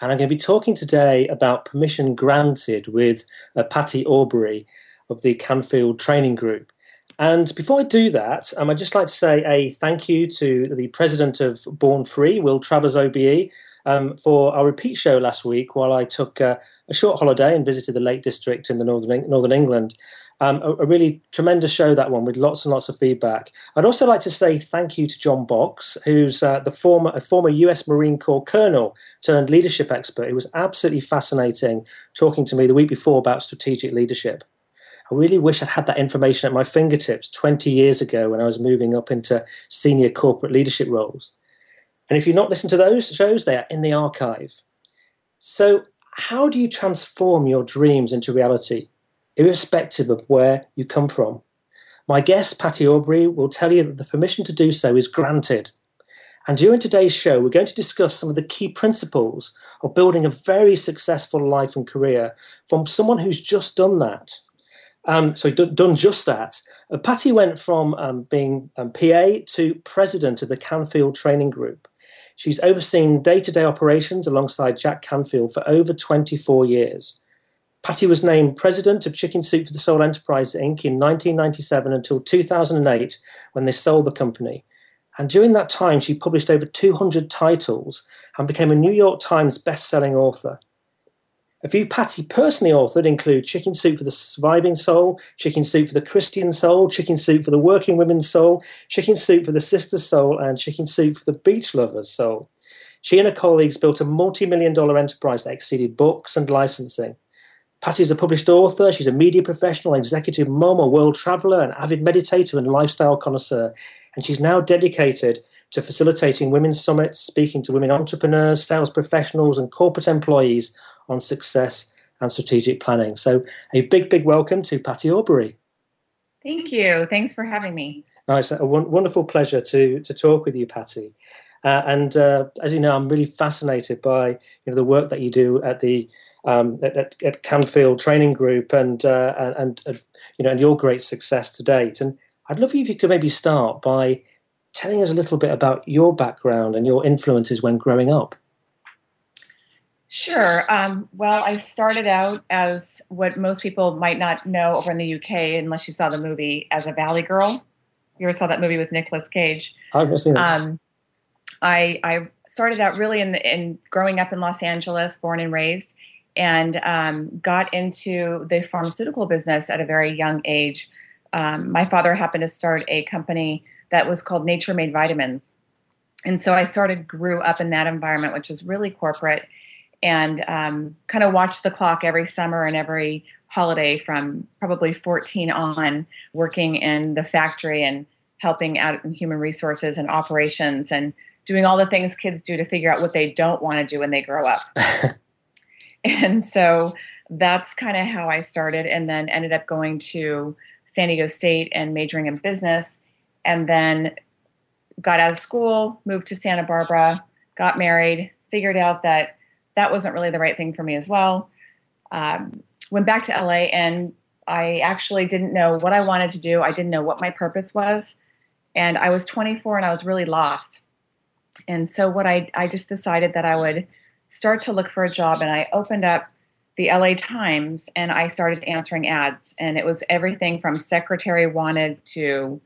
And I'm going to be talking today about permission granted with uh, Patty Aubery of the Canfield Training Group. And before I do that, um, I'd just like to say a thank you to the president of Born Free, Will Travers OBE, um, for our repeat show last week while I took uh, a short holiday and visited the Lake District in the northern Northern England. Um, a, a, really tremendous show that one with lots and lots of feedback. I'd also like to say thank you to John Box, who's uh, the former a former U.S. Marine Corps colonel turned leadership expert. It was absolutely fascinating talking to me the week before about strategic leadership. I really wish I'd had that information at my fingertips 20 years ago when I was moving up into senior corporate leadership roles. And if you've not listened to those shows, they are in the archive. So, how do you transform your dreams into reality? Irrespective of where you come from. My guest, Patty Aubery, will tell you that the permission to do so is granted. And during today's show, we're going to discuss some of the key principles of building a very successful life and career from someone who's just done that. Um, so, d- done just that. Uh, Patty went from um, being um, PA to president of the Canfield Training Group. She's overseen day to day operations alongside Jack Canfield for over 24 years. Patty was named president of Chicken Soup for the Soul Enterprise Inc. in 1997 until 2008 when they sold the company. And during that time, she published over 200 titles and became a New York Times best-selling author. A few Patty personally authored include Chicken Soup for the Surviving Soul, Chicken Soup for the Christian Soul, Chicken Soup for the Working Women's Soul, Chicken Soup for the Sister's Soul, and Chicken Soup for the Beach Lover's Soul. She and her colleagues built a multi million dollar enterprise that exceeded books and licensing. Patty's a published author, she's a media professional, executive mom, a world traveler, an avid meditator, and lifestyle connoisseur. And she's now dedicated to facilitating women's summits, speaking to women entrepreneurs, sales professionals, and corporate employees on success and strategic planning. So, a big, big welcome to Patty Aubery. Thank you. Thanks for having me. No, it's a wonderful pleasure to, to talk with you, Patty. Uh, and uh, as you know, I'm really fascinated by you know, the work that you do at the um, at, at, Canfield Training Group and, uh, and, and you know and your great success to date. And I'd love if you could maybe start by telling us a little bit about your background and your influences when growing up. Sure. Um, well, I started out as what most people might not know over in the UK, unless you saw the movie, as a Valley Girl. You ever saw that movie with Nicolas Cage? I've never seen that. Um, I, I started out really in, in growing up in Los Angeles, born and raised, and um, got into the pharmaceutical business at a very young age. Um, my father happened to start a company that was called Nature Made Vitamins. And so I started, grew up in that environment, which was really corporate, and um, kind of watched the clock every summer and every holiday from probably 14 on, working in the factory and helping out in human resources and operations and doing all the things kids do to figure out what they don't want to do when they grow up. And so that's kind of how I started, and then ended up going to San Diego State and majoring in business, and then got out of school, moved to Santa Barbara, got married, figured out that that wasn't really the right thing for me as well. Um, went back to LA, and I actually didn't know what I wanted to do. I didn't know what my purpose was, and I was 24 and I was really lost. And so what I I just decided that I would start to look for a job and I opened up the LA Times and I started answering ads. And it was everything from secretary wanted to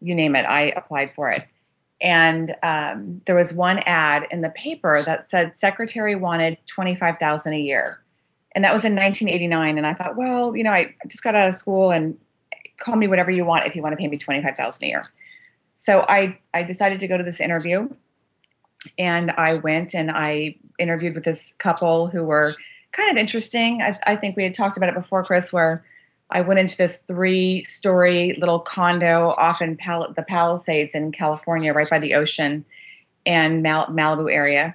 you name it, I applied for it. And um, there was one ad in the paper that said secretary wanted 25000 a year. And that was in 1989. And I thought, well, you know, I just got out of school and call me whatever you want if you want to pay me 25000 a year. So I, I decided to go to this interview and I went and I interviewed with this couple who were kind of interesting. I, I think we had talked about it before, Chris, where I went into this three story little condo off in Pal- the Palisades in California, right by the ocean and Mal- Malibu area.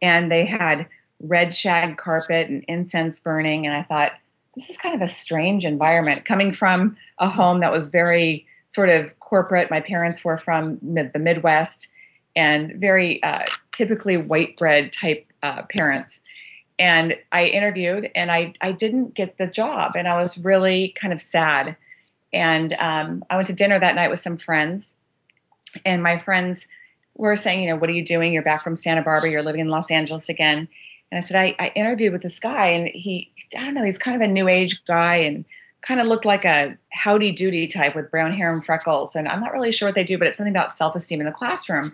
And they had red shag carpet and incense burning. And I thought, this is kind of a strange environment coming from a home that was very sort of corporate. My parents were from mid- the Midwest and very uh, typically white bread type uh, parents and I interviewed and I, I didn't get the job and I was really kind of sad. And um, I went to dinner that night with some friends and my friends were saying, you know, what are you doing? You're back from Santa Barbara, you're living in Los Angeles again. And I said, I, I interviewed with this guy and he, I don't know, he's kind of a new age guy and kind of looked like a howdy doody type with brown hair and freckles. And I'm not really sure what they do, but it's something about self-esteem in the classroom.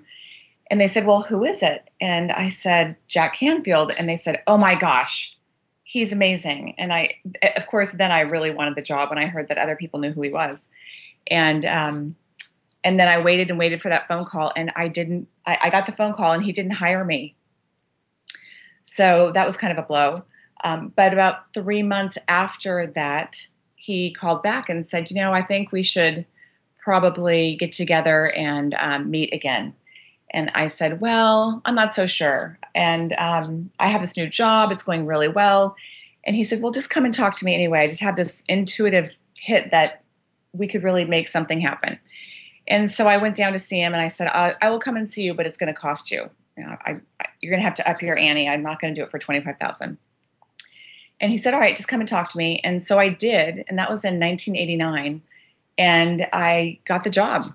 And they said, Well, who is it? And I said, Jack Canfield. And they said, Oh my gosh, he's amazing. And I, of course, then I really wanted the job when I heard that other people knew who he was. And, um, and then I waited and waited for that phone call, and I didn't. I, I got the phone call, and he didn't hire me. So that was kind of a blow. Um, but about three months after that, he called back and said, "You know, I think we should probably get together and um, meet again." And I said, Well, I'm not so sure. And um, I have this new job, it's going really well. And he said, Well, just come and talk to me anyway. I just have this intuitive hit that we could really make something happen. And so I went down to see him and I said, I, I will come and see you, but it's going to cost you. you know, I, I, you're going to have to up your Annie. I'm not going to do it for 25,000. And he said, All right, just come and talk to me. And so I did. And that was in 1989. And I got the job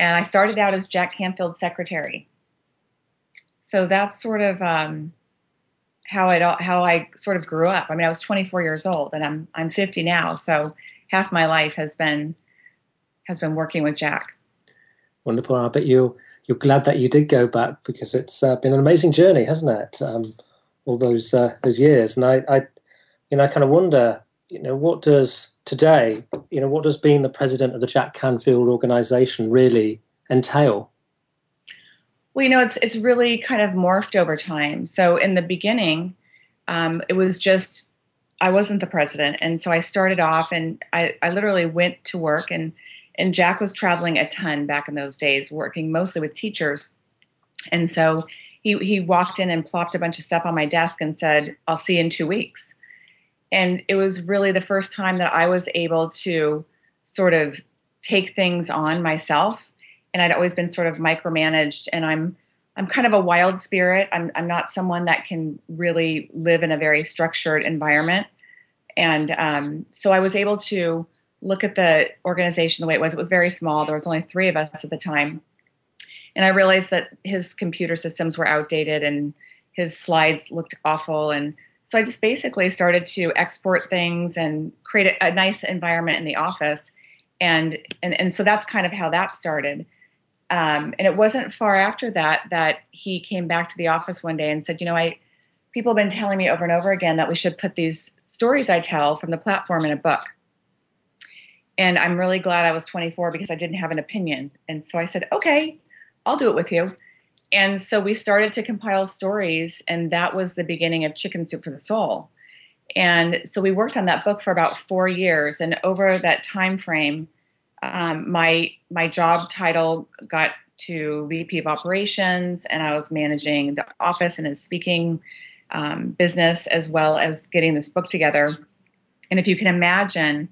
and I started out as Jack Canfield's secretary. So that's sort of um, how I how I sort of grew up. I mean, I was 24 years old, and I'm I'm 50 now. So half my life has been has been working with Jack. Wonderful. I bet you you're glad that you did go back because it's uh, been an amazing journey, hasn't it? Um, all those uh, those years, and I, I, you know, I kind of wonder, you know, what does today, you know, what does being the president of the Jack Canfield organization really entail? Well, you know, it's it's really kind of morphed over time. So in the beginning, um, it was just I wasn't the president, and so I started off, and I, I literally went to work, and and Jack was traveling a ton back in those days, working mostly with teachers, and so he he walked in and plopped a bunch of stuff on my desk and said, "I'll see you in two weeks." And it was really the first time that I was able to sort of take things on myself. And I'd always been sort of micromanaged, and I'm I'm kind of a wild spirit. I'm I'm not someone that can really live in a very structured environment, and um, so I was able to look at the organization the way it was. It was very small. There was only three of us at the time, and I realized that his computer systems were outdated and his slides looked awful and so I just basically started to export things and create a, a nice environment in the office. And, and, and so that's kind of how that started. Um, and it wasn't far after that that he came back to the office one day and said, you know, I, people have been telling me over and over again that we should put these stories I tell from the platform in a book. And I'm really glad I was 24 because I didn't have an opinion. And so I said, okay, I'll do it with you and so we started to compile stories and that was the beginning of chicken soup for the soul. And so we worked on that book for about four years and over that time frame um, my my job title got to vp of operations and i was managing the office and his speaking um, business as well as getting this book together. And if you can imagine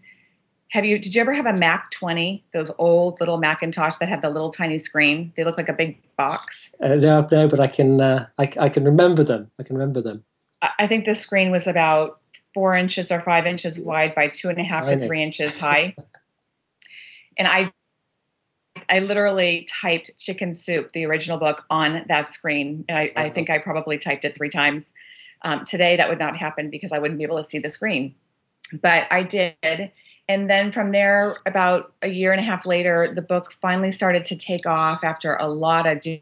have you did you ever have a mac 20 those old little macintosh that had the little tiny screen? They look like a big box. Uh, no no but i can uh, I, I can remember them. I can remember them. I think the screen was about four inches or five inches wide by two and a half to three inches high. And i i literally typed chicken soup the original book on that screen. And i, I think i probably typed it three times. Um, today, that would not happen because I wouldn't be able to see the screen. But I did. And then from there, about a year and a half later, the book finally started to take off after a lot of due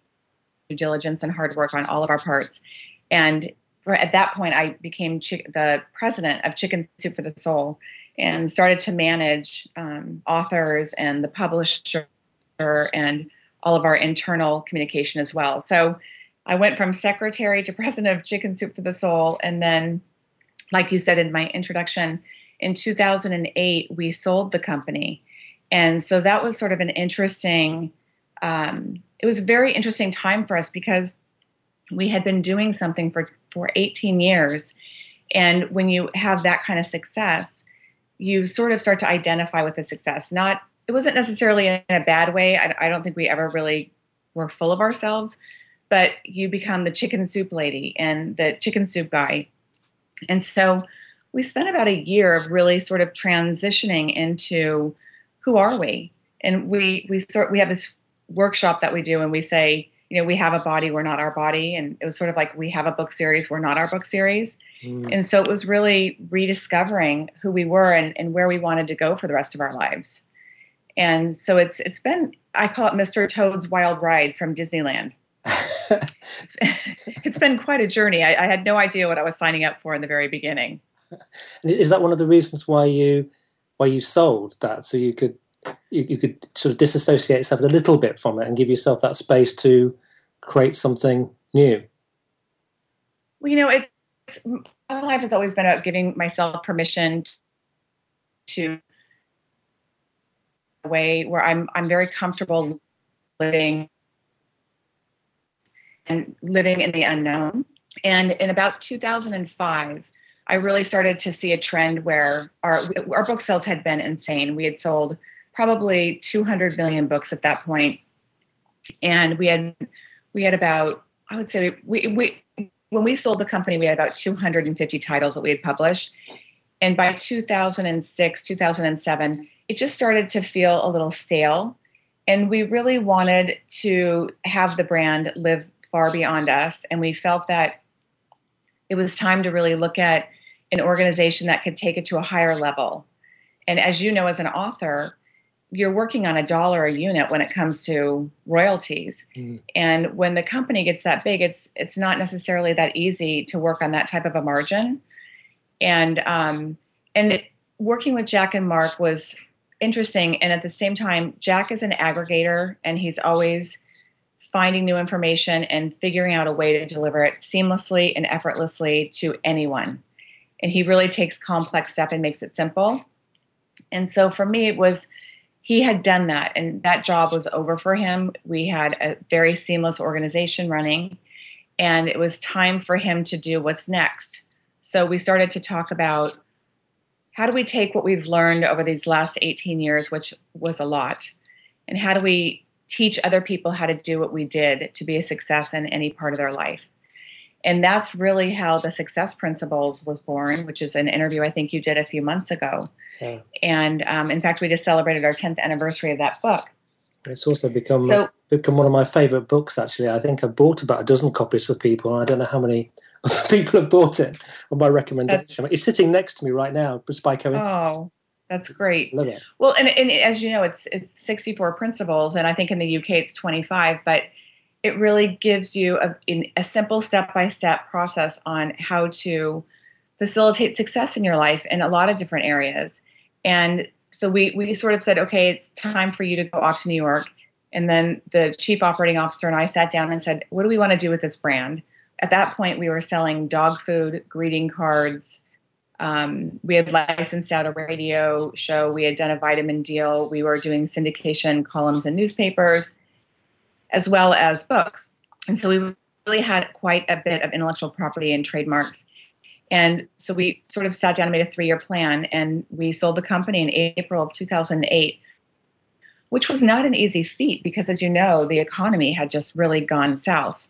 diligence and hard work on all of our parts. And at that point, I became the president of Chicken Soup for the Soul and started to manage um, authors and the publisher and all of our internal communication as well. So I went from secretary to president of Chicken Soup for the Soul. And then, like you said in my introduction, in 2008, we sold the company. And so that was sort of an interesting, um, it was a very interesting time for us because we had been doing something for, for 18 years. And when you have that kind of success, you sort of start to identify with the success. Not, it wasn't necessarily in a bad way. I, I don't think we ever really were full of ourselves, but you become the chicken soup lady and the chicken soup guy. And so we spent about a year of really sort of transitioning into who are we? And we we sort we have this workshop that we do and we say, you know, we have a body, we're not our body. And it was sort of like we have a book series, we're not our book series. Mm. And so it was really rediscovering who we were and, and where we wanted to go for the rest of our lives. And so it's it's been I call it Mr. Toad's Wild Ride from Disneyland. it's been quite a journey. I, I, had no idea what I was signing up for in the very beginning. Is that one of the reasons why you why you sold that so you could you, you could sort of disassociate yourself a little bit from it and give yourself that space to create something new? Well, you know, it's my life has always been about giving myself permission to a way where I'm I'm very comfortable living and living in the unknown. And in about 2005, I really started to see a trend where our our book sales had been insane. We had sold probably 200 million books at that point. and we had we had about I would say we we when we sold the company we had about 250 titles that we had published, and by 2006 2007 it just started to feel a little stale, and we really wanted to have the brand live far beyond us, and we felt that it was time to really look at an organization that could take it to a higher level. And as you know, as an author, you're working on a dollar a unit when it comes to royalties. Mm. And when the company gets that big, it's it's not necessarily that easy to work on that type of a margin. And um, and it, working with Jack and Mark was interesting. And at the same time, Jack is an aggregator, and he's always finding new information and figuring out a way to deliver it seamlessly and effortlessly to anyone and he really takes complex stuff and makes it simple. And so for me, it was he had done that, and that job was over for him. We had a very seamless organization running, and it was time for him to do what's next. So we started to talk about how do we take what we've learned over these last 18 years, which was a lot, and how do we teach other people how to do what we did to be a success in any part of their life? And that's really how the success principles was born which is an interview i think you did a few months ago yeah. and um, in fact we just celebrated our 10th anniversary of that book it's also become so, become one of my favorite books actually i think i've bought about a dozen copies for people and i don't know how many people have bought it on my recommendation it's sitting next to me right now just by coincidence oh that's great. Love it. Well, and, and as you know, it's it's 64 principles, and I think in the UK it's 25. But it really gives you a, a simple step by step process on how to facilitate success in your life in a lot of different areas. And so we, we sort of said, okay, it's time for you to go off to New York. And then the chief operating officer and I sat down and said, what do we want to do with this brand? At that point, we were selling dog food, greeting cards. Um, we had licensed out a radio show. We had done a vitamin deal. We were doing syndication columns in newspapers as well as books. And so we really had quite a bit of intellectual property and trademarks. And so we sort of sat down and made a three year plan, and we sold the company in April of 2008, which was not an easy feat because, as you know, the economy had just really gone south.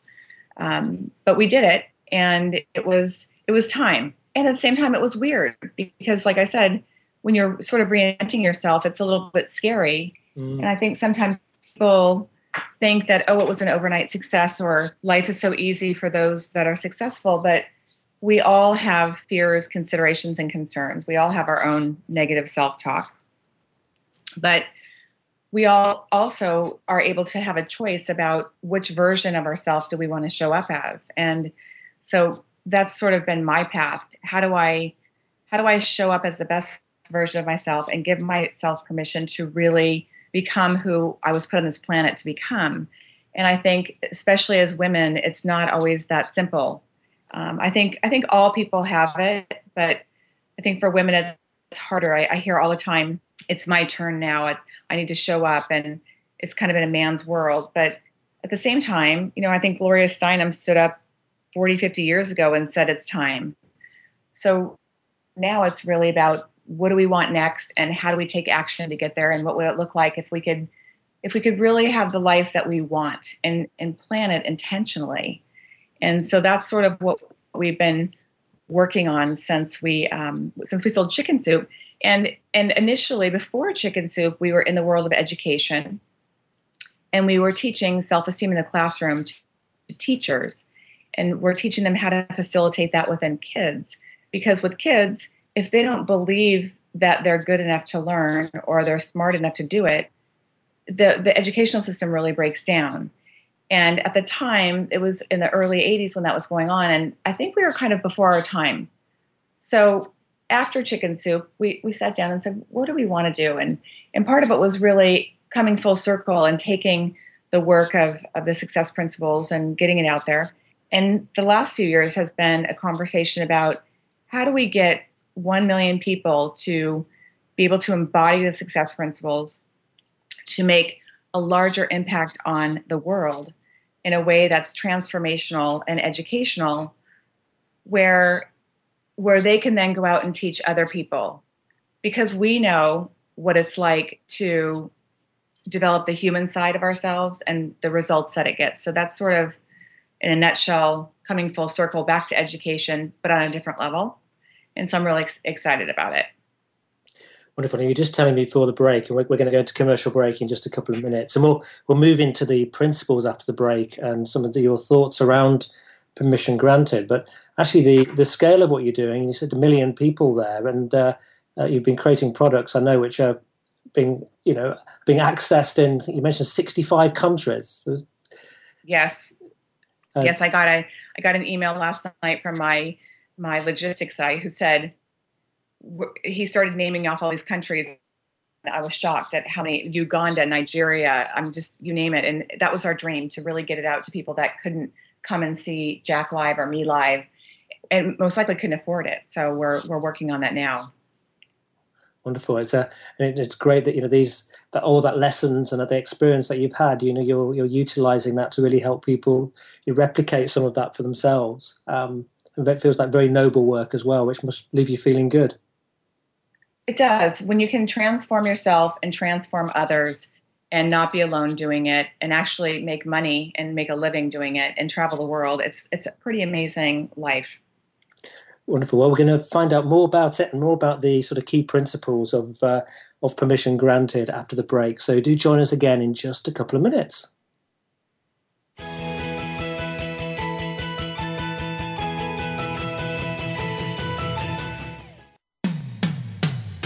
Um, but we did it, and it was it was time. And at the same time, it was weird because, like I said, when you're sort of reinventing yourself, it's a little bit scary. Mm. And I think sometimes people think that oh it was an overnight success or life is so easy for those that are successful but we all have fears, considerations, and concerns. We all have our own negative self talk. But we all also are able to have a choice about which version of ourselves do we want to show up as. And so that's sort of been my path. How do I how do I show up as the best version of myself and give myself permission to really become who I was put on this planet to become? And I think, especially as women, it's not always that simple. Um, I think I think all people have it, but I think for women it's harder. I, I hear all the time, "It's my turn now. I, I need to show up," and it's kind of in a man's world. But at the same time, you know, I think Gloria Steinem stood up 40, 50 years ago and said it's time. So now it's really about what do we want next and how do we take action to get there and what would it look like if we could if we could really have the life that we want and and plan it intentionally. And so that's sort of what we've been working on since we um, since we sold chicken soup. And and initially before chicken soup we were in the world of education and we were teaching self-esteem in the classroom to, to teachers. And we're teaching them how to facilitate that within kids because with kids if they don't believe that they're good enough to learn or they're smart enough to do it the the educational system really breaks down. And at the time it was in the early 80s when that was going on and i think we were kind of before our time. So after chicken soup we we sat down and said what do we want to do? And and part of it was really coming full circle and taking the work of of the success principles and getting it out there. And the last few years has been a conversation about how do we get 1 million people to be able to embody the success principles to make a larger impact on the world in a way that's transformational and educational where where they can then go out and teach other people. Because we know what it's like to develop the human side of ourselves and the results that it gets. So that's sort of in a nutshell coming full circle back to education but on a different level and so i'm really ex- excited about it Wonderful. you were just telling me before the break, and we're, we're, going to go to commercial break in just a couple of minutes, and we'll we'll move into the principles after the break and some of the, your thoughts around permission granted. But actually, the the scale of what you're doing, you said a million people there, and uh, uh, you've been creating products I know which are being you know being accessed in. you mentioned 65 countries. Yes. Uh, yes, I got a I got an email last night from my my logistics guy who said he started naming off all these countries. I was shocked at how many Uganda, Nigeria, I'm just you name it, and that was our dream to really get it out to people that couldn't come and see Jack live or me live, and most likely couldn't afford it. So we're we're working on that now. Wonderful. It's a it's great that you know these that all that lessons and the experience that you've had. You know you're you're utilizing that to really help people. You replicate some of that for themselves. Um, that feels like very noble work as well, which must leave you feeling good. It does. When you can transform yourself and transform others and not be alone doing it and actually make money and make a living doing it and travel the world, it's it's a pretty amazing life. Wonderful. Well, we're going to find out more about it and more about the sort of key principles of uh, of permission granted after the break. So do join us again in just a couple of minutes.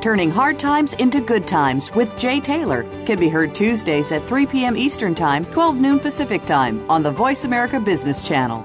Turning Hard Times into Good Times with Jay Taylor can be heard Tuesdays at 3 p.m. Eastern Time, 12 noon Pacific Time on the Voice America Business Channel.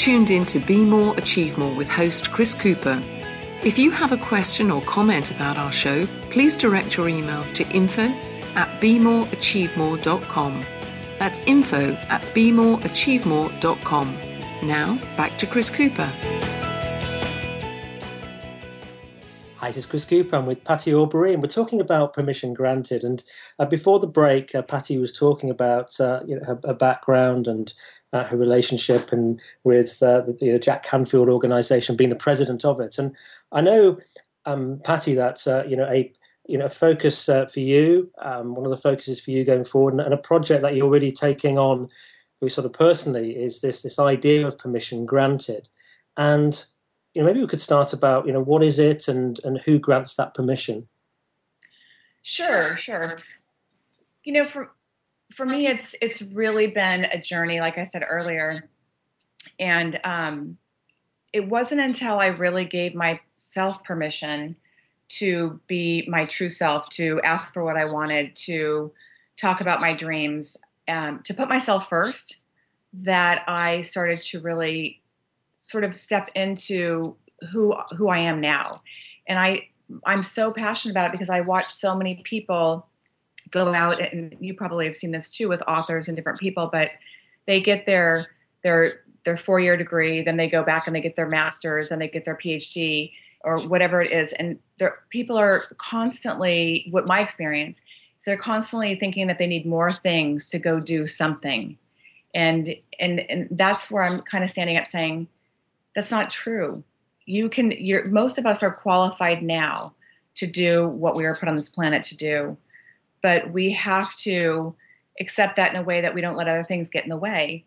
Tuned in to Be More, Achieve More with host Chris Cooper. If you have a question or comment about our show, please direct your emails to info at bemoreachievemore.com. That's info at bemoreachievemore.com. Now, back to Chris Cooper. Hi, this is Chris Cooper. I'm with Patty Aubery, and we're talking about permission granted. And uh, before the break, uh, Patty was talking about uh, you know, her, her, background and uh, her relationship and with uh, the know, Jack Canfield organization, being the president of it. And I know, um, Patty, that uh, you know a you know a focus uh, for you, um, one of the focuses for you going forward, and, and, a project that you're already taking on, sort of personally, is this this idea of permission granted. And you know, maybe we could start about you know what is it and and who grants that permission. Sure, sure. You know, for for me, it's it's really been a journey, like I said earlier, and um, it wasn't until I really gave myself permission to be my true self, to ask for what I wanted, to talk about my dreams, um, to put myself first, that I started to really sort of step into who who I am now, and I I'm so passionate about it because I watch so many people go out and you probably have seen this too with authors and different people but they get their their their four year degree then they go back and they get their masters and they get their phd or whatever it is. And people are constantly what my experience is they're constantly thinking that they need more things to go do something. And and and that's where i'm kind of standing up saying that's not true. You can you're most of us are qualified now to do what we were put on this planet to do but we have to accept that in a way that we don't let other things get in the way.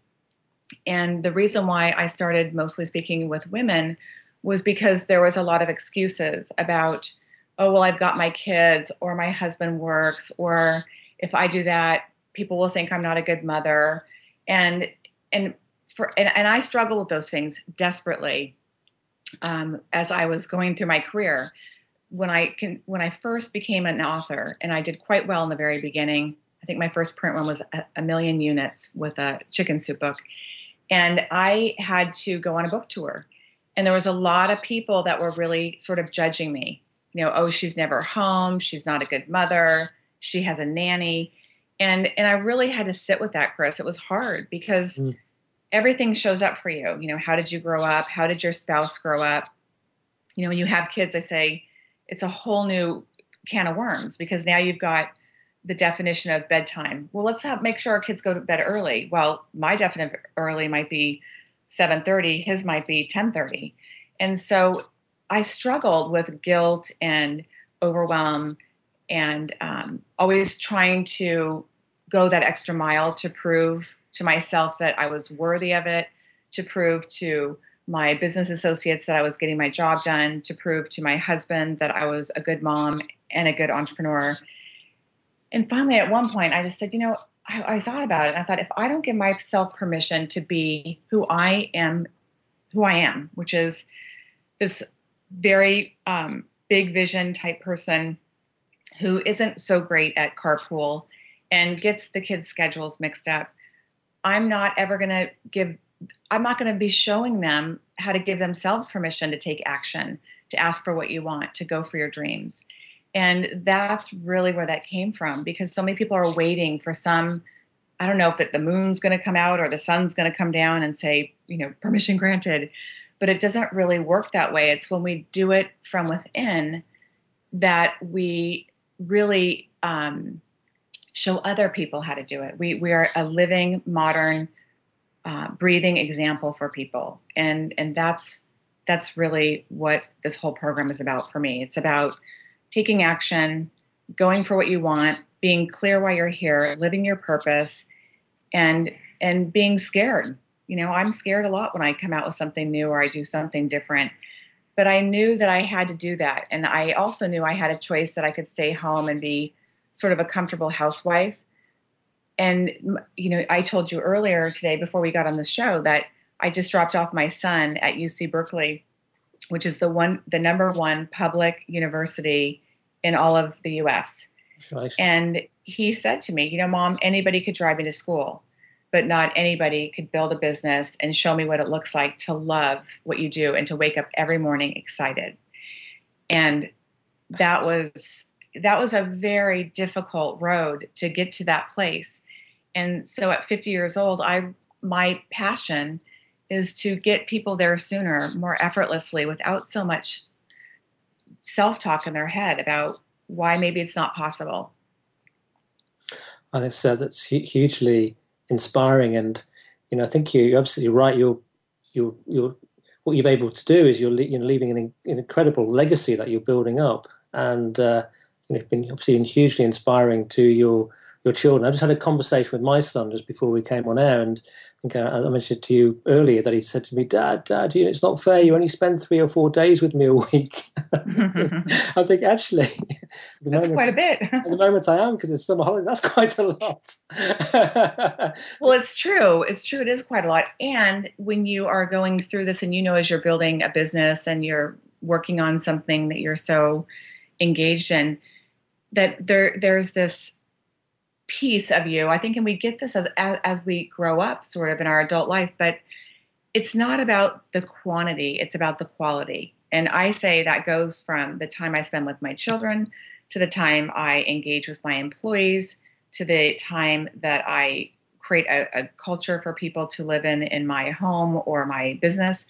And the reason why I started mostly speaking with women was because there was a lot of excuses about, oh, well, I've got my kids, or my husband works, or if I do that, people will think I'm not a good mother. And and for and, and I struggle with those things desperately um, as I was going through my career when I can when I first became an author, and I did quite well in the very beginning. I think my first print run was a, a million units with a chicken soup book, and I had to go on a book tour, and there was a lot of people that were really sort of judging me. You know, oh, she's never home. She's not a good mother. She has a nanny, and and I really had to sit with that, Chris. It was hard because. Mm. Everything shows up for you. You know, how did you grow up? How did your spouse grow up? You know, when you have kids, I say, it's a whole new can of worms because now you've got the definition of bedtime. Well, let's have make sure our kids go to bed early. Well, my definition early might be 7:30, his might be 10:30. And so I struggled with guilt and overwhelm and um, always trying to go that extra mile to prove to myself that I was worthy of it, to prove to my business associates that I was getting my job done, to prove to my husband that I was a good mom and a good entrepreneur. And finally, at one point, I just said, you know, I, I thought about it. I thought, if I don't give myself permission to be who I am, who I am, which is this very um, big vision type person who isn't so great at carpool and gets the kids' schedules mixed up, I'm not ever going to give I'm not going to be showing them how to give themselves permission to take action, to ask for what you want, to go for your dreams. And that's really where that came from because so many people are waiting for some, I don't know if it, the moon's going to come out or the sun's going to come down and say, you know, permission granted. But it doesn't really work that way. It's when we do it from within that we really um, show other people how to do it. We we are a living, modern, uh, breathing example for people, and and that's that's really what this whole program is about for me. It's about taking action, going for what you want, being clear why you're here, living your purpose, and and being scared. You know, I'm scared a lot when I come out with something new or I do something different. But I knew that I had to do that. And I also knew I had a choice that I could stay home and be sort of a comfortable housewife. And, you know, I told you earlier today before we got on the show that I just dropped off my son at UC Berkeley, which is the one, the number one public university in all of the US. And he said to me, you know, mom, anybody could drive me to school, but not anybody could build a business and show me what it looks like to love what you do and to wake up every morning excited. And that was that was a very difficult road to get to that place. And so at 50 years old, I my passion is to get people there sooner, more effortlessly, without so much self-talk in their head about why maybe it's not possible. I think so. That's hugely inspiring, and you know, I think you're absolutely right. You're you're you're what you're able to do is you're you know leaving an, an incredible legacy that you're building up, and uh, you know, been obviously been hugely inspiring to your your children. I just had a conversation with my son just before we came on air, and I think I, I mentioned to you earlier that he said to me, "Dad, Dad, you know, it's not fair. You only spend three or four days with me a week." I think actually, that's moment, quite a bit. at the moment, I am because it's summer holiday. That's quite a lot. well, it's true. It's true. It is quite a lot. And when you are going through this, and you know, as you're building a business and you're working on something that you're so engaged in that there there's this piece of you i think and we get this as, as, as we grow up sort of in our adult life but it's not about the quantity it's about the quality and i say that goes from the time i spend with my children to the time i engage with my employees to the time that i create a, a culture for people to live in in my home or my business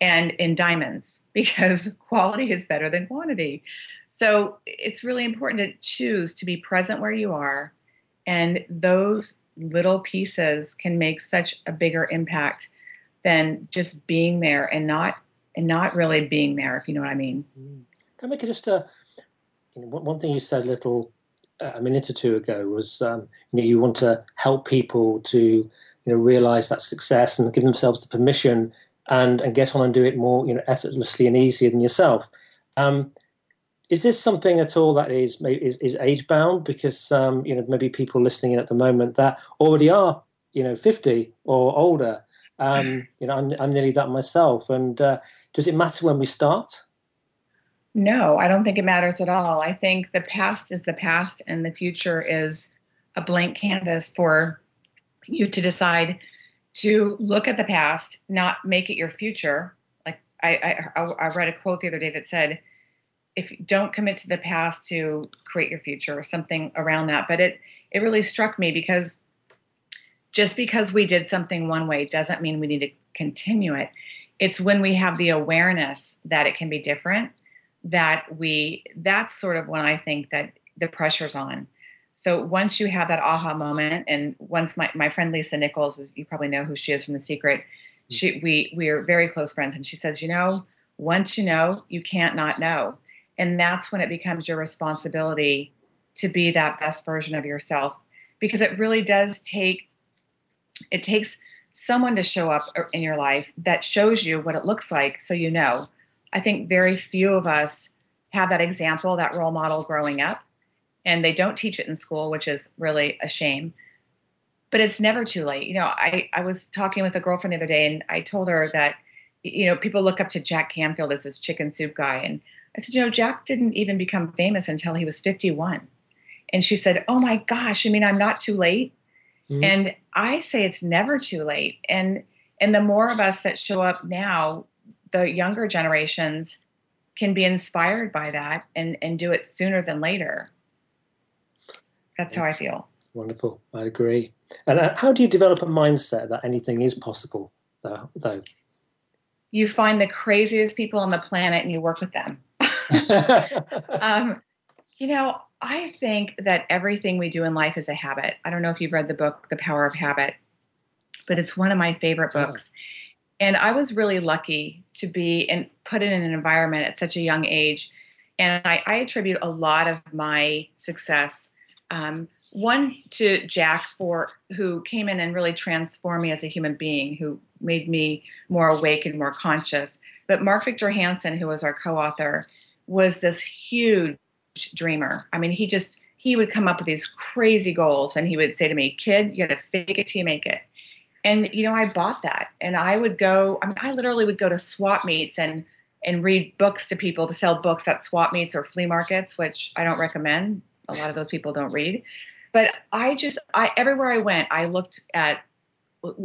and in diamonds because quality is better than quantity so it's really important to choose to be present where you are. And those little pieces can make such a bigger impact than just being there and not and not really being there, if you know what I mean. Mm. Can I make it just a you know, one thing you said a little uh, a minute or two ago was um, you know you want to help people to you know realize that success and give themselves the permission and and get on and do it more you know effortlessly and easier than yourself. Um, is this something at all that is is, is age bound? Because um, you know maybe people listening in at the moment that already are you know fifty or older. Um, you know, I'm, I'm nearly that myself. And uh, does it matter when we start? No, I don't think it matters at all. I think the past is the past, and the future is a blank canvas for you to decide to look at the past, not make it your future. Like I, I, I read a quote the other day that said, if you don't commit to the past to create your future or something around that. But it it really struck me because just because we did something one way doesn't mean we need to continue it. It's when we have the awareness that it can be different that we that's sort of when i think that the pressure's on. So once you have that aha moment and once my, my friend lisa nichols you probably know who she is from the secret she we we are very close friends and she says you know once you know you can't not know and that's when it becomes your responsibility to be that best version of yourself. Because it really does take it takes someone to show up er, in your life that shows you what it looks like so you know. I think very few of us have that example that role model growing up and they don't teach it in school which is really a shame. But it's never too late. You know i, I was talking with a girlfriend the other day and i told her that you know people look up to jack canfield as this chicken soup guy and I said, you know, Jack didn't even become famous until he was 51. And she said, oh my gosh, I mean I'm not too late? Mm-hmm. And I say it's never too late. And and the more of us that show up now, the younger generations can be inspired by that and and do it sooner than later. That's how I feel. Wonderful. I agree. And uh, how do you develop a mindset that anything is possible, though? though? You find the craziest people on the planet and you work with them. um, you know, I think that everything we do in life is a habit. I don't know if you've read the book, The Power of Habit, but it's one of my favorite books. And I was really lucky to be and put in an environment at such a young age. And I, I attribute a lot of my success, um, one to Jack for who came in and really transformed me as a human being, who made me more awake and more conscious. But Mark Victor Hansen, who was our co-author, was this huge dreamer. I mean, he just he would come up with these crazy goals, and he would say to me, "Kid, you got to fake it till you make it." And you know, I bought that, and I would go. I mean, I literally would go to swap meets and and read books to people to sell books at swap meets or flea markets, which I don't recommend. A lot of those people don't read. But I just, I everywhere I went, I looked at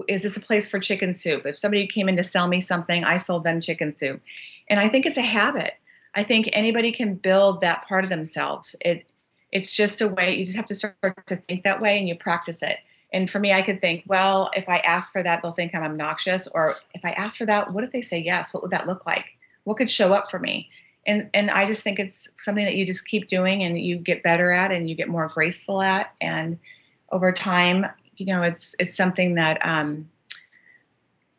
is this a place for chicken soup? If somebody came in to sell me something, I sold them chicken soup. And I think it's a habit. I think anybody can build that part of themselves. It it's just a way you just have to start to think that way and you practice it. And for me, I could think, well, if I ask for that, they'll think I'm obnoxious. Or if I ask for that, what if they say yes? What would that look like? What could show up for me? And and I just think it's something that you just keep doing and you get better at and you get more graceful at. And over time, you know, it's it's something that um,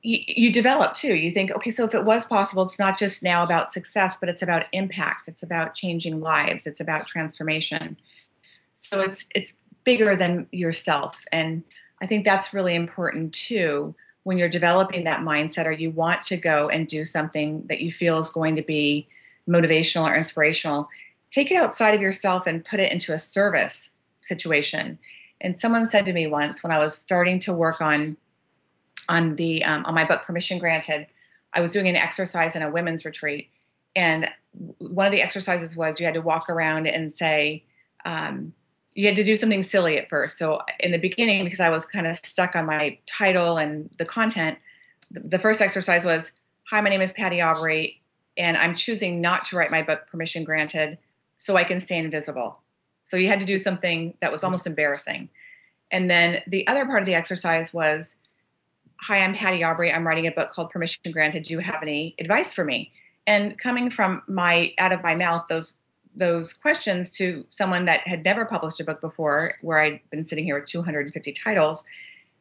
you, develop too. You think, okay, so if it was possible, it's not just now about success, but it's about impact. It's about changing lives. It's about transformation. So it's it's bigger than yourself, and I think that's really important too when you're developing that mindset or you want to go and do something that you feel is going to be motivational or inspirational. Take it outside of yourself and put it into a service situation. And someone said to me once when I was starting to work on on the um, on my book permission granted i was doing an exercise in a women's retreat and one of the exercises was you had to walk around and say um, you had to do something silly at first. So in the beginning because i was kind of stuck on my title and the content the first exercise was hi my name is patty aubery and i'm choosing not to write my book permission granted so i can stay invisible. So you had to do something that was almost embarrassing. And then the other part of the exercise was Hi, I'm Patty Aubery. I'm writing a book called Permission Granted. Do you have any advice for me? And coming from my out of my mouth, those those questions to someone that had never published a book before, where I'd been sitting here with 250 titles,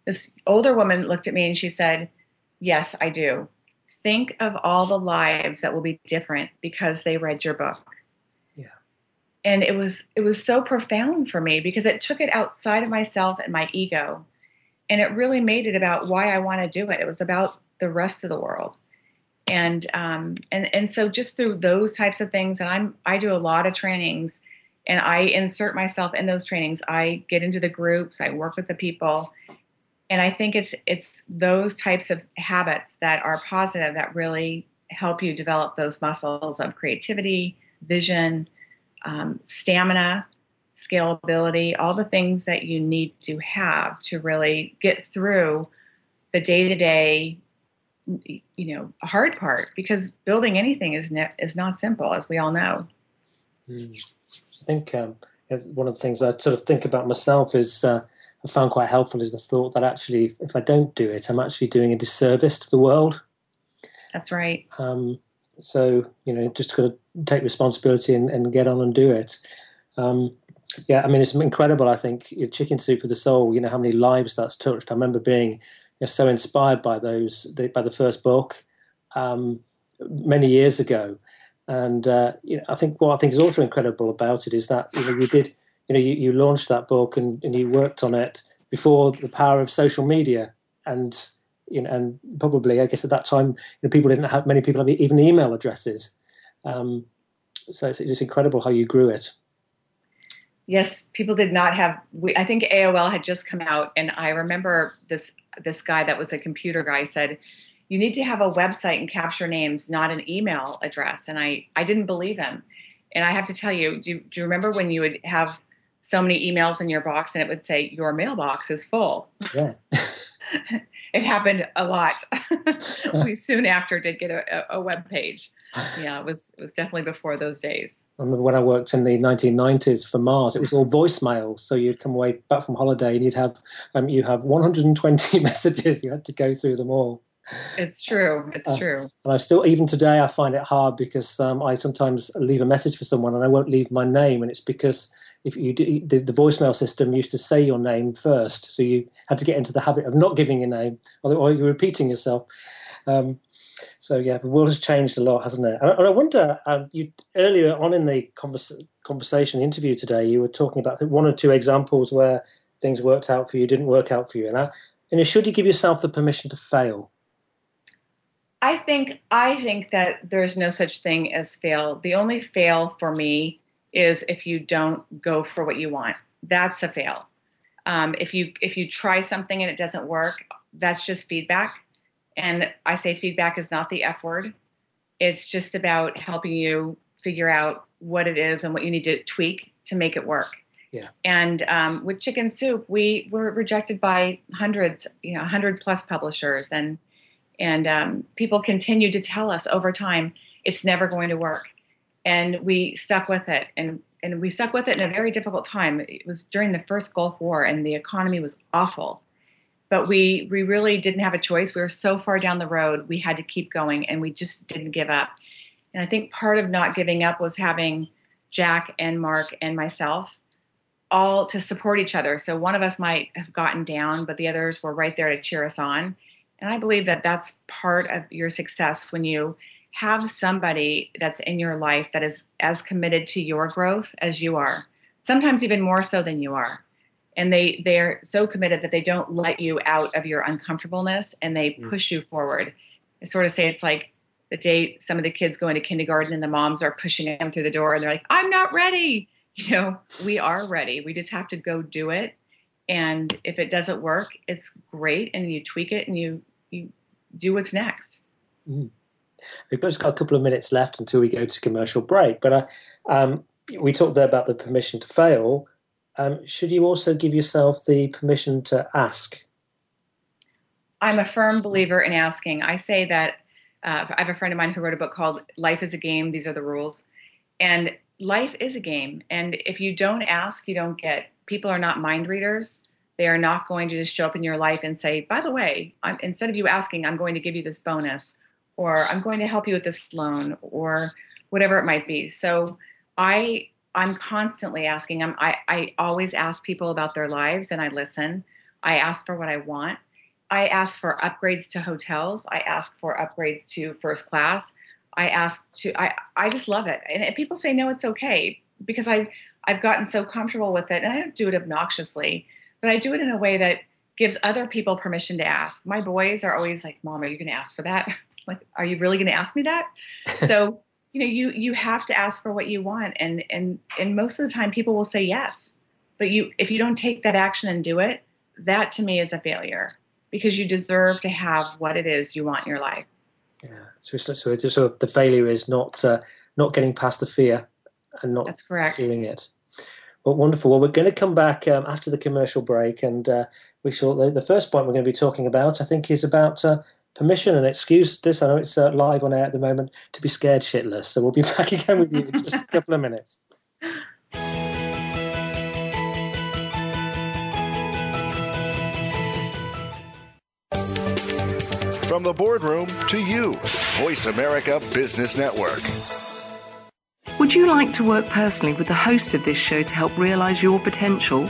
this older woman looked at me and she said, Yes, I do. Think of all the lives that will be different because they read your book. Yeah. And it was it was so profound for me because it took it outside of myself and my ego and it really made it about why I want to do it. It was about the rest of the world, and um, and and so just through those types of things, and I'm I do a lot of trainings, and I insert myself in those trainings. I get into the groups, I work with the people, and I think it's it's those types of habits that are positive that really help you develop those muscles of creativity, vision, um, stamina, scalability, all the things that you need to have to really get through the day to day, you know, hard part because building anything is ne- is not simple, as we all know. Mm. I think um, one of the things I sort of think about myself is uh, I found quite helpful is the thought that actually, if I don't do it, I'm actually doing a disservice to the world. That's right. Um, so you know, just got to take responsibility and, and, get on and do it. Um, yeah, I mean, it's incredible. I think Chicken Soup for the Soul. You know how many lives that's touched. I remember being you know, so inspired by those by the first book um, many years ago, and uh, you know, I think what I think is also incredible about it is that you know you did you know you, you launched that book and, and you worked on it before the power of social media and you know and probably I guess at that time you know, people didn't have many people have even email addresses. Um, so it's, it's incredible how you grew it yes, people did not have. We, I think AOL had just come out, and I remember this this guy that was a computer guy said, "You need to have a website and capture names, not an email address." And I I didn't believe him, and I have to tell you, do, do you remember when you would have so many emails in your box and it would say your mailbox is full? Yeah. it happened a lot. we soon after did get a, a web page yeah, it was it was definitely before those days. I remember when I worked in the 1990s for Mars, it was all voicemail. So you'd come away back from holiday and you'd have um, you have 120 messages. You had to go through them all. It's true. It's uh, true. And I still, even today, I find it hard because um, I sometimes leave a message for someone and I won't leave my name, and it's because if you the, the voicemail system used to say your name first, so you had to get into the habit of not giving your name, or, or you're repeating yourself. Um, so yeah, the world has changed a lot, hasn't it? And, I wonder, um, you earlier on in the convers- conversation interview today, you were talking about one or two examples where things worked out for you, didn't work out for you, and I, and should you give yourself the permission to fail? I think I think that there's no such thing as fail. The only fail for me is if you don't go for what you want. That's a fail. Um, if you if you try something and it doesn't work, that's just feedback. And I say feedback is not the F word. It's just about helping you figure out what it is and what you need to tweak to make it work. Yeah. And um, with chicken soup, we were rejected by hundreds, you know, hundred plus publishers, and and um, people continued to tell us over time it's never going to work, and we stuck with it, and and we stuck with it in a very difficult time. It was during the first Gulf War, and the economy was awful, but we we really didn't have a choice. We were so far down the road, we had to keep going, and we just didn't give up. And I think part of not giving up was having Jack and Mark and myself all to support each other. So one of us might have gotten down, but the others were right there to cheer us on. And I believe that that's part of your success when you have somebody that's in your life that is as committed to your growth as you are. Sometimes even more so than you are. And they they're so committed that they don't let you out of your uncomfortableness and they mm. push you forward. I sort of say it's like the day some of the kids go into kindergarten and the moms are pushing them through the door and they're like, "I'm not ready." you know, we are ready. We just have to go do it. And if it doesn't work, it's great, and you tweak it and you you do what's next. Mm. We've just got a couple of minutes left until we go to commercial break, but uh, um, we talked there about the permission to fail. Um, should you also give yourself the permission to ask? I'm a firm believer in asking. I say that uh, I have a friend of mine who wrote a book called Life is a Game, These Are the Rules. And life is a game. And if you don't ask, you don't get. People are not mind readers. They are not going to just show up in your life and say, by the way, I'm, instead of you asking, I'm going to give you this bonus, or I'm going to help you with this loan, or whatever it might be. So I I'm constantly asking. I'm, I I always ask people about their lives and I listen. I ask for what I want. I ask for upgrades to hotels. I ask for upgrades to first class. I ask to I I just love it. And people say no, it's okay because I I've gotten so comfortable with it, and I don't do it obnoxiously, but I do it in a way that gives other people permission to ask. My boys are always like, "Mom, are you going to ask for that? like, are you really going to ask me that?" so you know, you you have to ask for what you want, and and and most of the time, people will say yes. But you, if you don't take that action and do it, that to me is a failure because you deserve to have what it is you want in your life. Yeah. So it's so it's sort of the failure is not uh, not getting past the fear and not That's correct. doing it. Well, wonderful. Well, we're going to come back um, after the commercial break, and uh, we shall. The, the, first point we're going to be talking about, I think, is about uh, permission. And excuse this, I know it's uh, live on air at the moment, to be scared shitless. So we'll be back again with you in just a couple of minutes. From the boardroom to you, Voice America Business Network. Would you like to work personally with the host of this show to help realize your potential?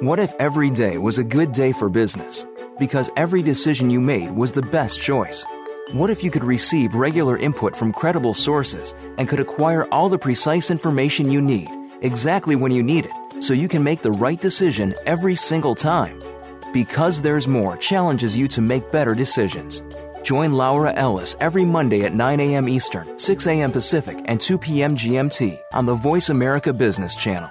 What if every day was a good day for business? Because every decision you made was the best choice. What if you could receive regular input from credible sources and could acquire all the precise information you need exactly when you need it so you can make the right decision every single time? Because There's More challenges you to make better decisions. Join Laura Ellis every Monday at 9 a.m. Eastern, 6 a.m. Pacific, and 2 p.m. GMT on the Voice America Business Channel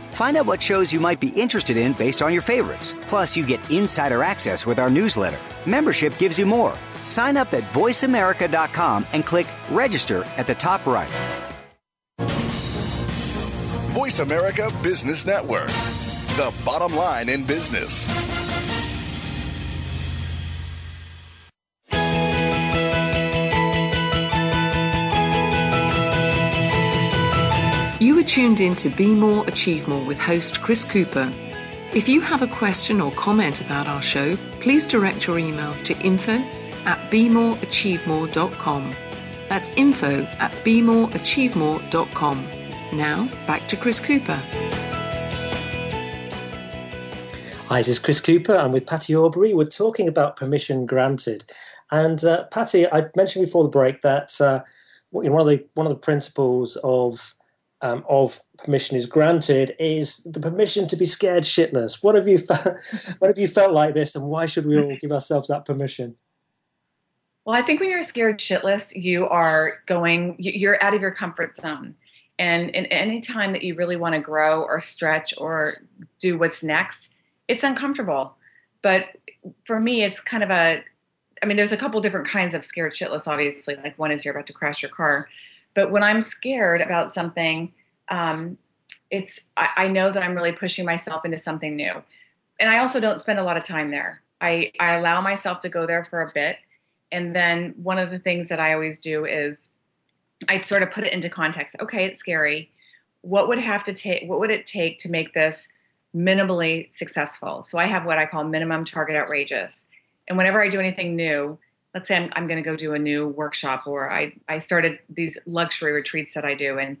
Find out what shows you might be interested in based on your favorites. Plus, you get insider access with our newsletter. Membership gives you more. Sign up at voiceamerica.com and click register at the top right. Voice America Business Network, the bottom line in business. You are tuned in to Be More, Achieve More with host Chris Cooper. If you have a question or comment about our show, please direct your emails to info at bemoreachievemore.com. That's info at bemoreachievemore.com. Now, back to Chris Cooper. Hi, this is Chris Cooper. I'm with Patty Aubery. We're talking about permission granted. And uh, Patty, I mentioned before the break that uh, one of the one of the principles of um, of permission is granted is the permission to be scared shitless. What have you felt, what have you felt like this, and why should we all give ourselves that permission? Well, I think when you're scared shitless, you are going, you're out of your comfort zone. And in any time that you really want to grow or stretch or do what's next, it's uncomfortable. But for me, it's kind of a, I mean, there's a couple different kinds of scared shitless, obviously. Like one is you're about to crash your car. But when I'm scared about something, um, it's I, I know that I'm really pushing myself into something new. And I also don't spend a lot of time there. I, I allow myself to go there for a bit. And then one of the things that I always do is I sort of put it into context. Okay, it's scary. What would have to take what would it take to make this minimally successful? So I have what I call minimum target outrageous. And whenever I do anything new, let's say I'm, I'm going to go do a new workshop or I, I started these luxury retreats that I do and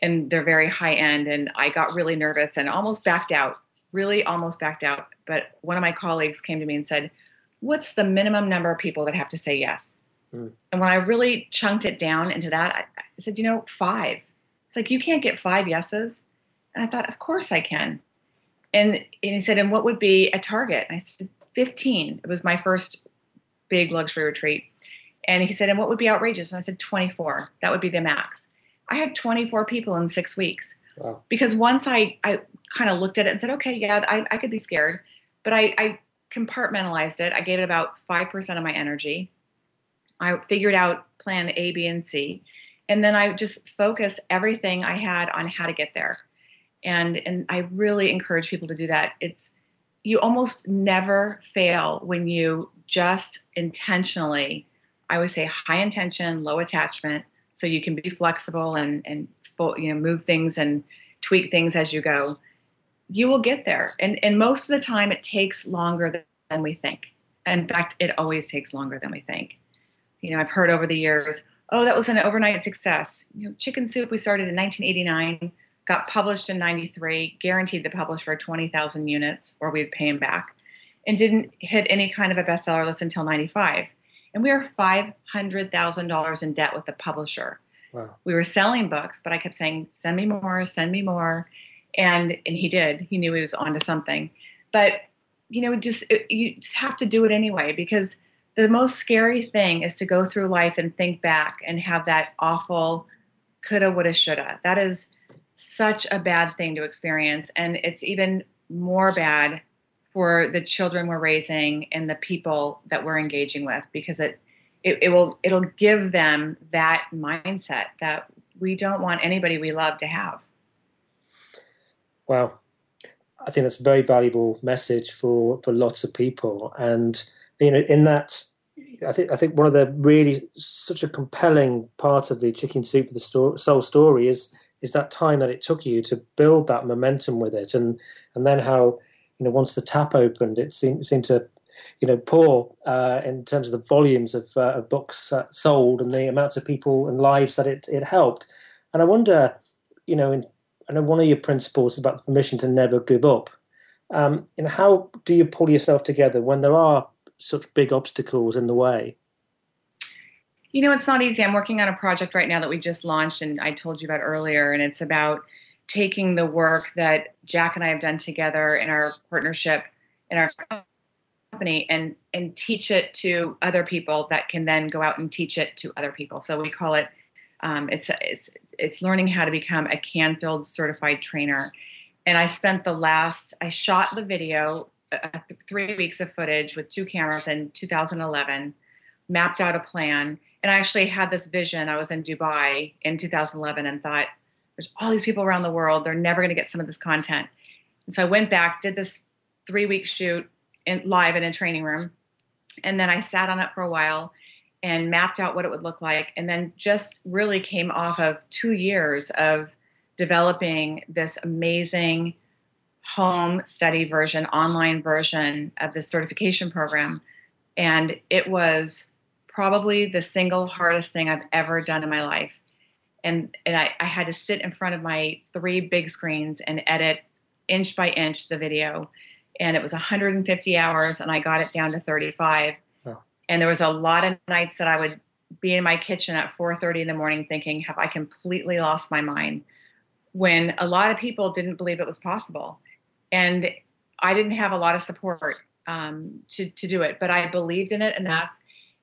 and they're very high end and I got really nervous and almost backed out really almost backed out. But one of my colleagues came to me and said what's the minimum number of people that have to say yes? Mm. and when I really chunked it down into that I, I said you know five. It's like you can't get five yeses. And I thought of course I can. And, and he said and what would be a target? And I said 15 it was my first big luxury retreat. And he said, and what would be outrageous? And I said, 24. That would be the max. I had 24 people in six weeks. Wow. Because once I, I kind of looked at it and said, okay, yeah, I, I could be scared. But I, I compartmentalized it. I gave it about 5% of my energy. I figured out plan A, B, and C. And then I just focused everything I had on how to get there. And, and I really encourage people to do that. It's, you almost never fail when you just intentionally i would say high intention low attachment so you can be flexible and and you know move things and tweak things as you go. You will get there. And and most of the time it takes longer than we think. In fact it always takes longer than we think. You know i've heard over the years oh that was an overnight success. You know chicken soup we started in 1989 got published in 93, guaranteed the publisher 20,000 units or we'd pay him back, and didn't hit any kind of a bestseller list until 95. And we were $500,000 in debt with the publisher. Wow. We were selling books, but I kept saying, send me more, send me more. And, and he did. He knew he was onto something. But, you know, just it, you just have to do it anyway because the most scary thing is to go through life and think back and have that awful coulda, woulda, shoulda. That is – such a bad thing to experience. And it's even more bad for the children we're raising and the people that we're engaging with because it, it, it will it'll give them that mindset that we don't want anybody we love to have. Wow. I think that's a very valuable message for, for lots of people. And you know, in that I think I think one of the really such a compelling part of the chicken soup for the soul story is is that time that it took you to build that momentum with it, and and then how you know once the tap opened, it seemed seemed to you know pour uh, in terms of the volumes of, uh, of books uh, sold and the amounts of people and lives that it it helped. And I wonder, you know, in, I know one of your principles is about the permission to never give up. Um, and how do you pull yourself together when there are such big obstacles in the way? You know, it's not easy. I'm working on a project right now that we just launched and I told you about earlier, and it's about taking the work that Jack and I have done together in our partnership in our company and and teach it to other people that can then go out and teach it to other people. So we call it um, it's it's it's learning how to become a Canfield certified trainer. And I spent the last I shot the video uh, three weeks of footage with two cameras in 2011, mapped out a plan, and I actually had this vision. I was in Dubai in 2011 and thought, there's all these people around the world. They're never going to get some of this content. And so I went back, did this three week shoot in, live in a training room. And then I sat on it for a while and mapped out what it would look like. And then just really came off of two years of developing this amazing home study version, online version of this certification program. And it was probably the single hardest thing I've ever done in my life. And, and I, I had to sit in front of my three big screens and edit inch by inch the video and it was 150 hours and i got it down to 35 oh. and there was a lot of nights that i would be in my kitchen at 4.30 in the morning thinking have i completely lost my mind when a lot of people didn't believe it was possible and i didn't have a lot of support um, to, to do it but i believed in it enough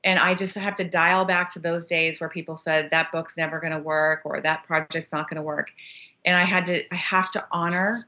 and i just have to dial back to those days where people said that book's never going to work or that project's not going to work and i had to i have to honor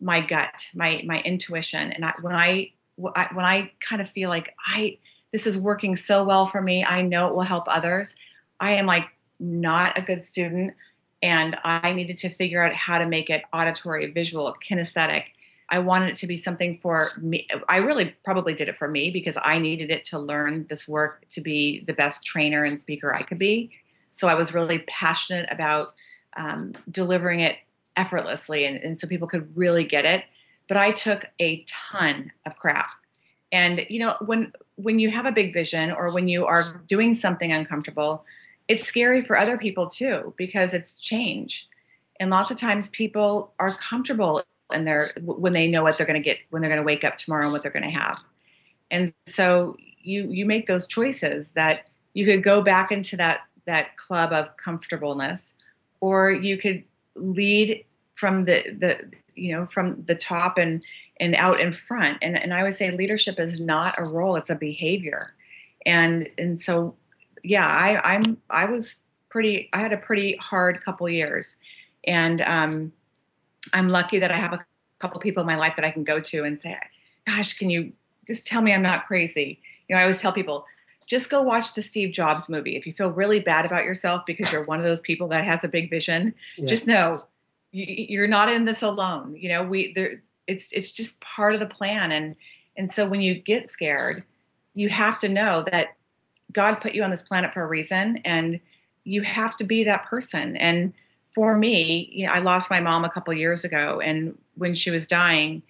my gut, my my intuition, and I, when I when I kind of feel like I this is working so well for me, I know it will help others. I am like not a good student, and I needed to figure out how to make it auditory, visual, kinesthetic. I wanted it to be something for me. I really probably did it for me because I needed it to learn this work to be the best trainer and speaker I could be. So I was really passionate about um, delivering it effortlessly and, and so people could really get it but i took a ton of crap and you know when when you have a big vision or when you are doing something uncomfortable it's scary for other people too because it's change and lots of times people are comfortable in their when they know what they're going to get when they're going to wake up tomorrow and what they're going to have. And so you you make those choices that you could go back into that that club of comfortableness or you could lead from the the you know from the top and and out in front. And and i would say leadership is not a role it's a behavior. And and so yeah i i'm i was pretty i had a pretty hard couple years. And um i'm lucky that i have a couple people in my life that i can go to and say gosh can you just tell me i'm not crazy you know i always tell people just go watch the Steve Jobs movie. If you feel really bad about yourself because you're one of those people that has a big vision, yeah. just know you're not in this alone. You know, we there. It's it's just part of the plan, and and so when you get scared, you have to know that God put you on this planet for a reason, and you have to be that person. And for me, you know, I lost my mom a couple years ago, and when she was dying,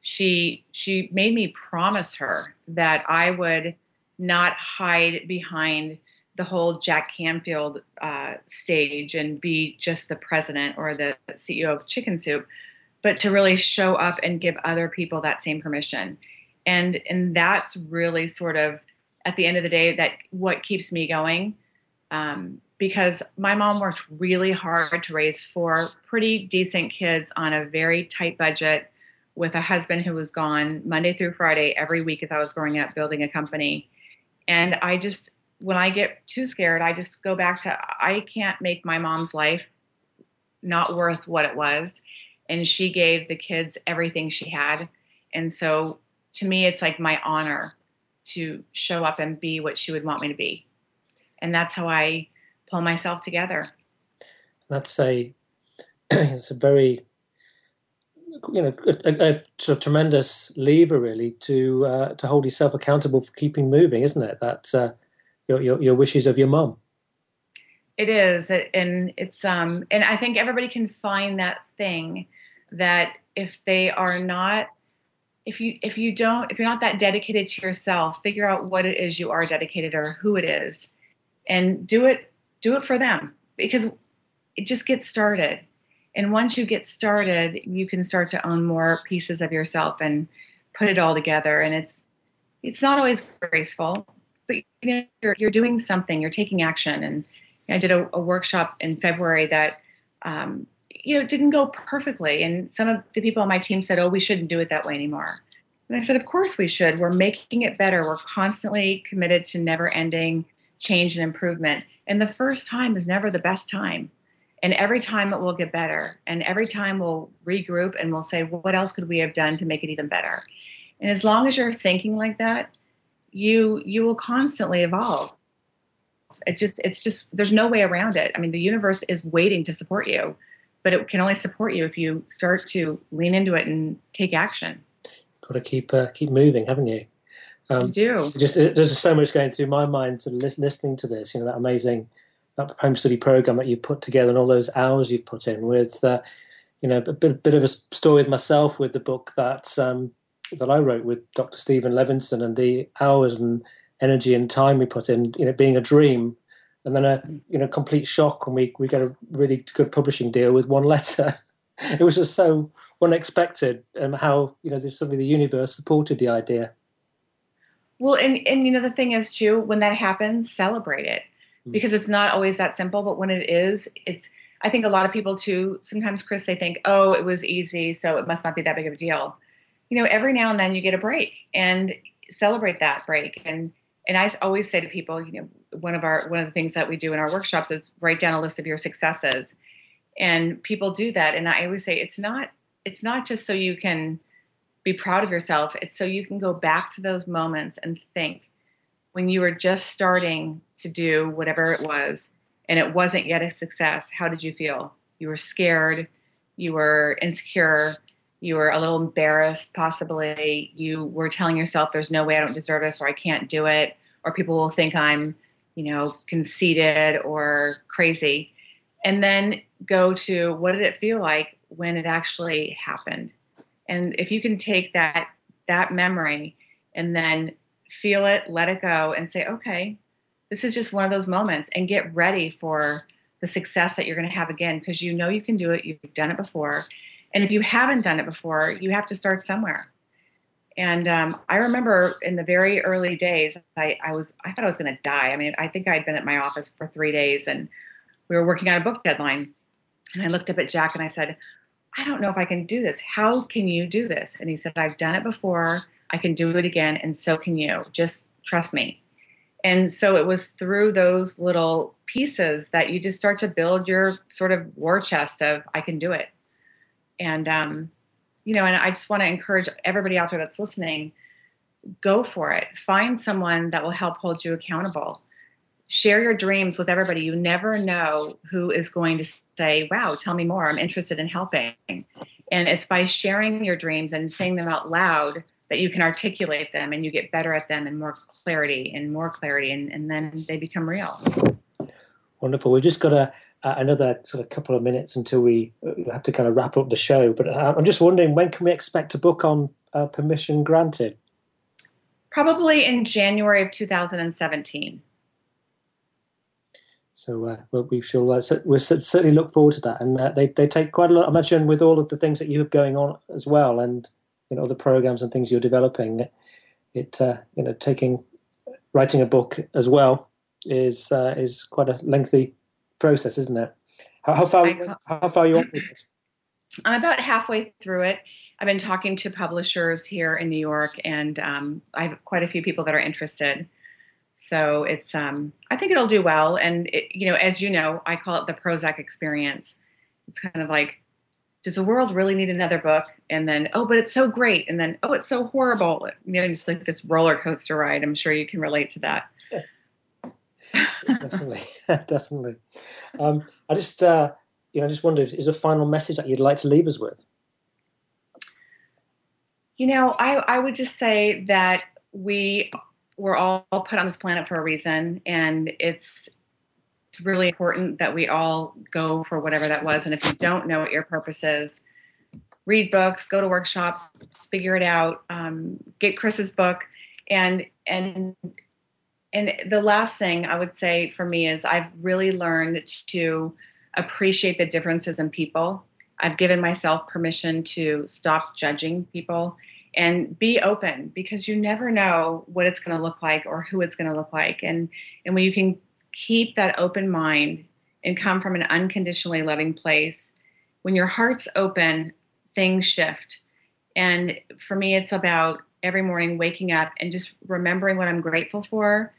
she she made me promise her that I would not hide behind the whole Jack Canfield uh, stage and be just the president or the CEO of Chicken Soup, but to really show up and give other people that same permission. And and that's really sort of at the end of the day that what keeps me going. Um, because my mom worked really hard to raise four pretty decent kids on a very tight budget with a husband who was gone Monday through Friday every week as I was growing up building a company and I just, when I get too scared, I just go back to I can't make my mom's life not worth what it was. And she gave the kids everything she had. And so to me, it's like my honor to show up and be what she would want me to be. And that's how I pull myself together. That's a it's a very you know a, a, a, tremendous lever really to uh, to hold yourself accountable for keeping moving, isn't it? That uh, your, your, your wishes of your mom. It is, and it's um, and I think everybody can find that thing that if they are not, if you if you don't, if you're not that dedicated to yourself, figure out what it is you are dedicated or who it is, and do it do it for them because it just gets started and once you get started, you can start to own more pieces of yourself and put it all together. And it's it's not always graceful, but you know, you're, you're doing something. You're taking action. And I did a, a workshop in February that um, you know, didn't go perfectly. And some of the people on my team said, oh, we shouldn't do it that way anymore. And I said, of course we should. We're making it better. We're constantly committed to never ending change and improvement. And the first time is never the best time. And every time it will get better. And every time we'll regroup and we'll say, well, what else could we have done to make it even better? And as long as you're thinking like that, you you will constantly evolve. It's just it's just there's no way around it. I mean, the universe is waiting to support you, but it can only support you if you start to lean into it and take action. Got to keep uh, keep moving, haven't you? Um, do. Just there's just so much going through my mind sort of listening to this. You know that amazing that home study program that you put together and all those hours you've put in with. Uh, you know, a bit, bit of a story with myself with the book that um, that I wrote with Dr. Stephen Levinson and the hours and energy and time we put in, you know, being a dream, and then a you know complete shock when we we get a really good publishing deal with one letter. it was just so unexpected, and how you know suddenly the universe supported the idea. Well, and and you know the thing is too, when that happens, celebrate it mm. because it's not always that simple. But when it is, it's I think a lot of people too. Sometimes, Chris, they think, oh, it was easy, so it must not be that big of a deal you know, every now and then you get a break and celebrate that break. And and I always say to people, you know, one of our one of the things that we do in our workshops is write down a list of your successes. And people do that. And I always say it's not it's not just so you can be proud of yourself. It's so you can go back to those moments and think when you were just starting to do whatever it was and it wasn't yet a success, how did you feel? You were scared, you were insecure, you were a little embarrassed possibly you were telling yourself there's no way i don't deserve this or i can't do it or people will think i'm you know conceited or crazy and then go to what did it feel like when it actually happened and if you can take that that memory and then feel it let it go and say okay this is just one of those moments and get ready for the success that you're going to have again because you know you can do it you've done it before and if you haven't done it before, you have to start somewhere. And um, I remember in the very early days, I, I was I thought I was going to die. I mean, I think I'd been at my office for three days, and we were working on a book deadline. And I looked up at Jack and I said, "I don't know if I can do this. How can you do this?" And he said, "I've done it before. I can do it again, and so can you. Just trust me." And so it was through those little pieces that you just start to build your sort of war chest of I can do it and um, you know and i just want to encourage everybody out there that's listening go for it find someone that will help hold you accountable share your dreams with everybody you never know who is going to say wow tell me more i'm interested in helping and it's by sharing your dreams and saying them out loud that you can articulate them and you get better at them and more clarity and more clarity and, and then they become real wonderful we've just got a uh, another sort of couple of minutes until we have to kind of wrap up the show. But uh, I'm just wondering when can we expect a book on uh, permission granted? Probably in January of 2017. So uh, we shall uh, we'll certainly look forward to that, and they they take quite a lot. I imagine with all of the things that you have going on as well, and you know the programs and things you're developing, it you know taking writing a book as well is is quite a lengthy process, isn't it? How, how far how far are you on with it? I'm about halfway through it. I've been talking to publishers here in New York, and um, I have quite a few people that are interested. So it's um, I think it'll do well. And it, you know, as you know, I call it the Prozac experience. It's kind of like, does the world really need another book? And then, oh, but it's so great. And then, oh, it's so horrible. You know, it's like this roller coaster ride. I'm sure you can relate to that definitely, definitely. Um, I just, uh, you know, I just wonder, is there a final message that you'd like to leave us with? You know, I, I would just say that we were all put on this planet for a reason, and it's it's really important that we all go for whatever that was. And if you don't know what your purpose is, read books, go to workshops, figure it out. Um, get Chris's book, and and and the last thing I would say for me is I've really learned to appreciate the differences in people. I've given myself permission to stop judging people and be open because you never know what it's going to look like or who it's going to look like. And and when you can keep that open mind and come from an unconditionally loving place, when your heart's open, things shift. And for me, it's about every morning waking up and just remembering what I'm grateful for,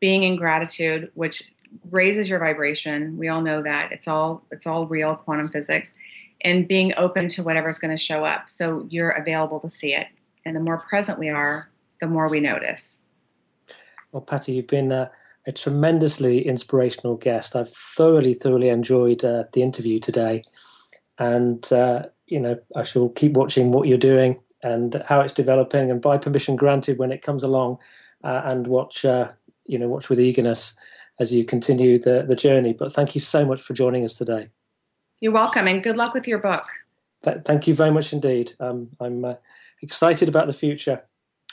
being in gratitude, which raises your vibration. We all know that. It's all it's all real quantum physics. And being open to whatever's going to show up. So you're available to see it. And the more present we are, the more we notice. Well, Patty, you've been uh, a tremendously inspirational guest. I've thoroughly, thoroughly enjoyed uh, the interview today. And, uh, you know, I shall keep watching what you're doing and how it's developing. And by permission granted, when it comes along, uh, and watch, uh, you know, watch with eagerness as you continue the, the journey. But thank you so much for joining us today. You're welcome, and good luck with your book. Th- thank you very much indeed. Um, I'm uh, excited about the future,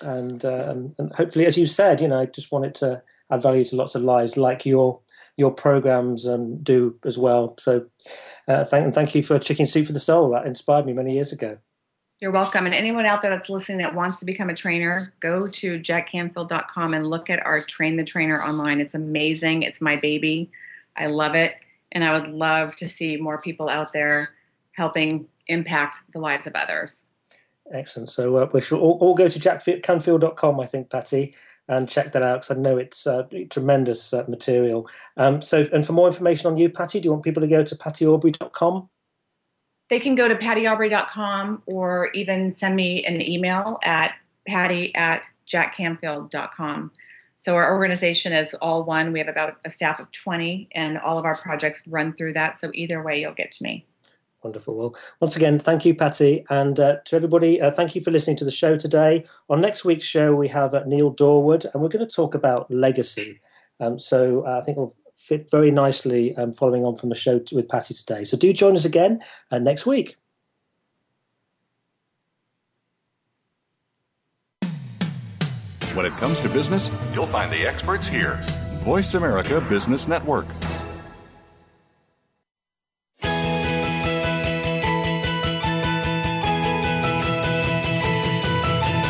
and, um, and hopefully, as you said, you know, I just want it to add value to lots of lives, like your your programs um, do as well. So, uh, thank and thank you for Chicken Soup for the Soul. That inspired me many years ago. You're welcome. And anyone out there that's listening that wants to become a trainer, go to jackcanfield.com and look at our Train the Trainer online. It's amazing. It's my baby. I love it. And I would love to see more people out there helping impact the lives of others. Excellent. So uh, we should all, all, go to jackcanfield.com, I think, Patty, and check that out because I know it's uh, tremendous uh, material. Um, so, and for more information on you, Patty, do you want people to go to pattyaubery.com? they can go to pattyaubery.com or even send me an email at patty at jackcanfield.com. So our organization is all one. We have about a staff of 20 and all of our projects run through that. So either way, you'll get to me. Wonderful. Well, once again, thank you, Patty. And uh, to everybody, uh, thank you for listening to the show today. On next week's show, we have uh, Neil Dorwood, and we're going to talk about legacy. Um, so uh, I think we'll fit very nicely um, following on from the show with Patty today. So do join us again uh, next week. When it comes to business, you'll find the experts here. Voice America Business Network.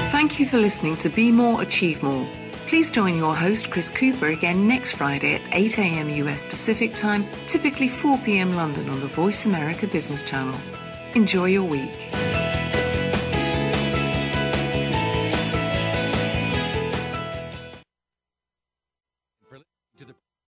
Thank you for listening to Be More, Achieve More Please join your host, Chris Cooper, again next Friday at 8 a.m. US Pacific Time, typically 4 p.m. London on the Voice America Business Channel. Enjoy your week.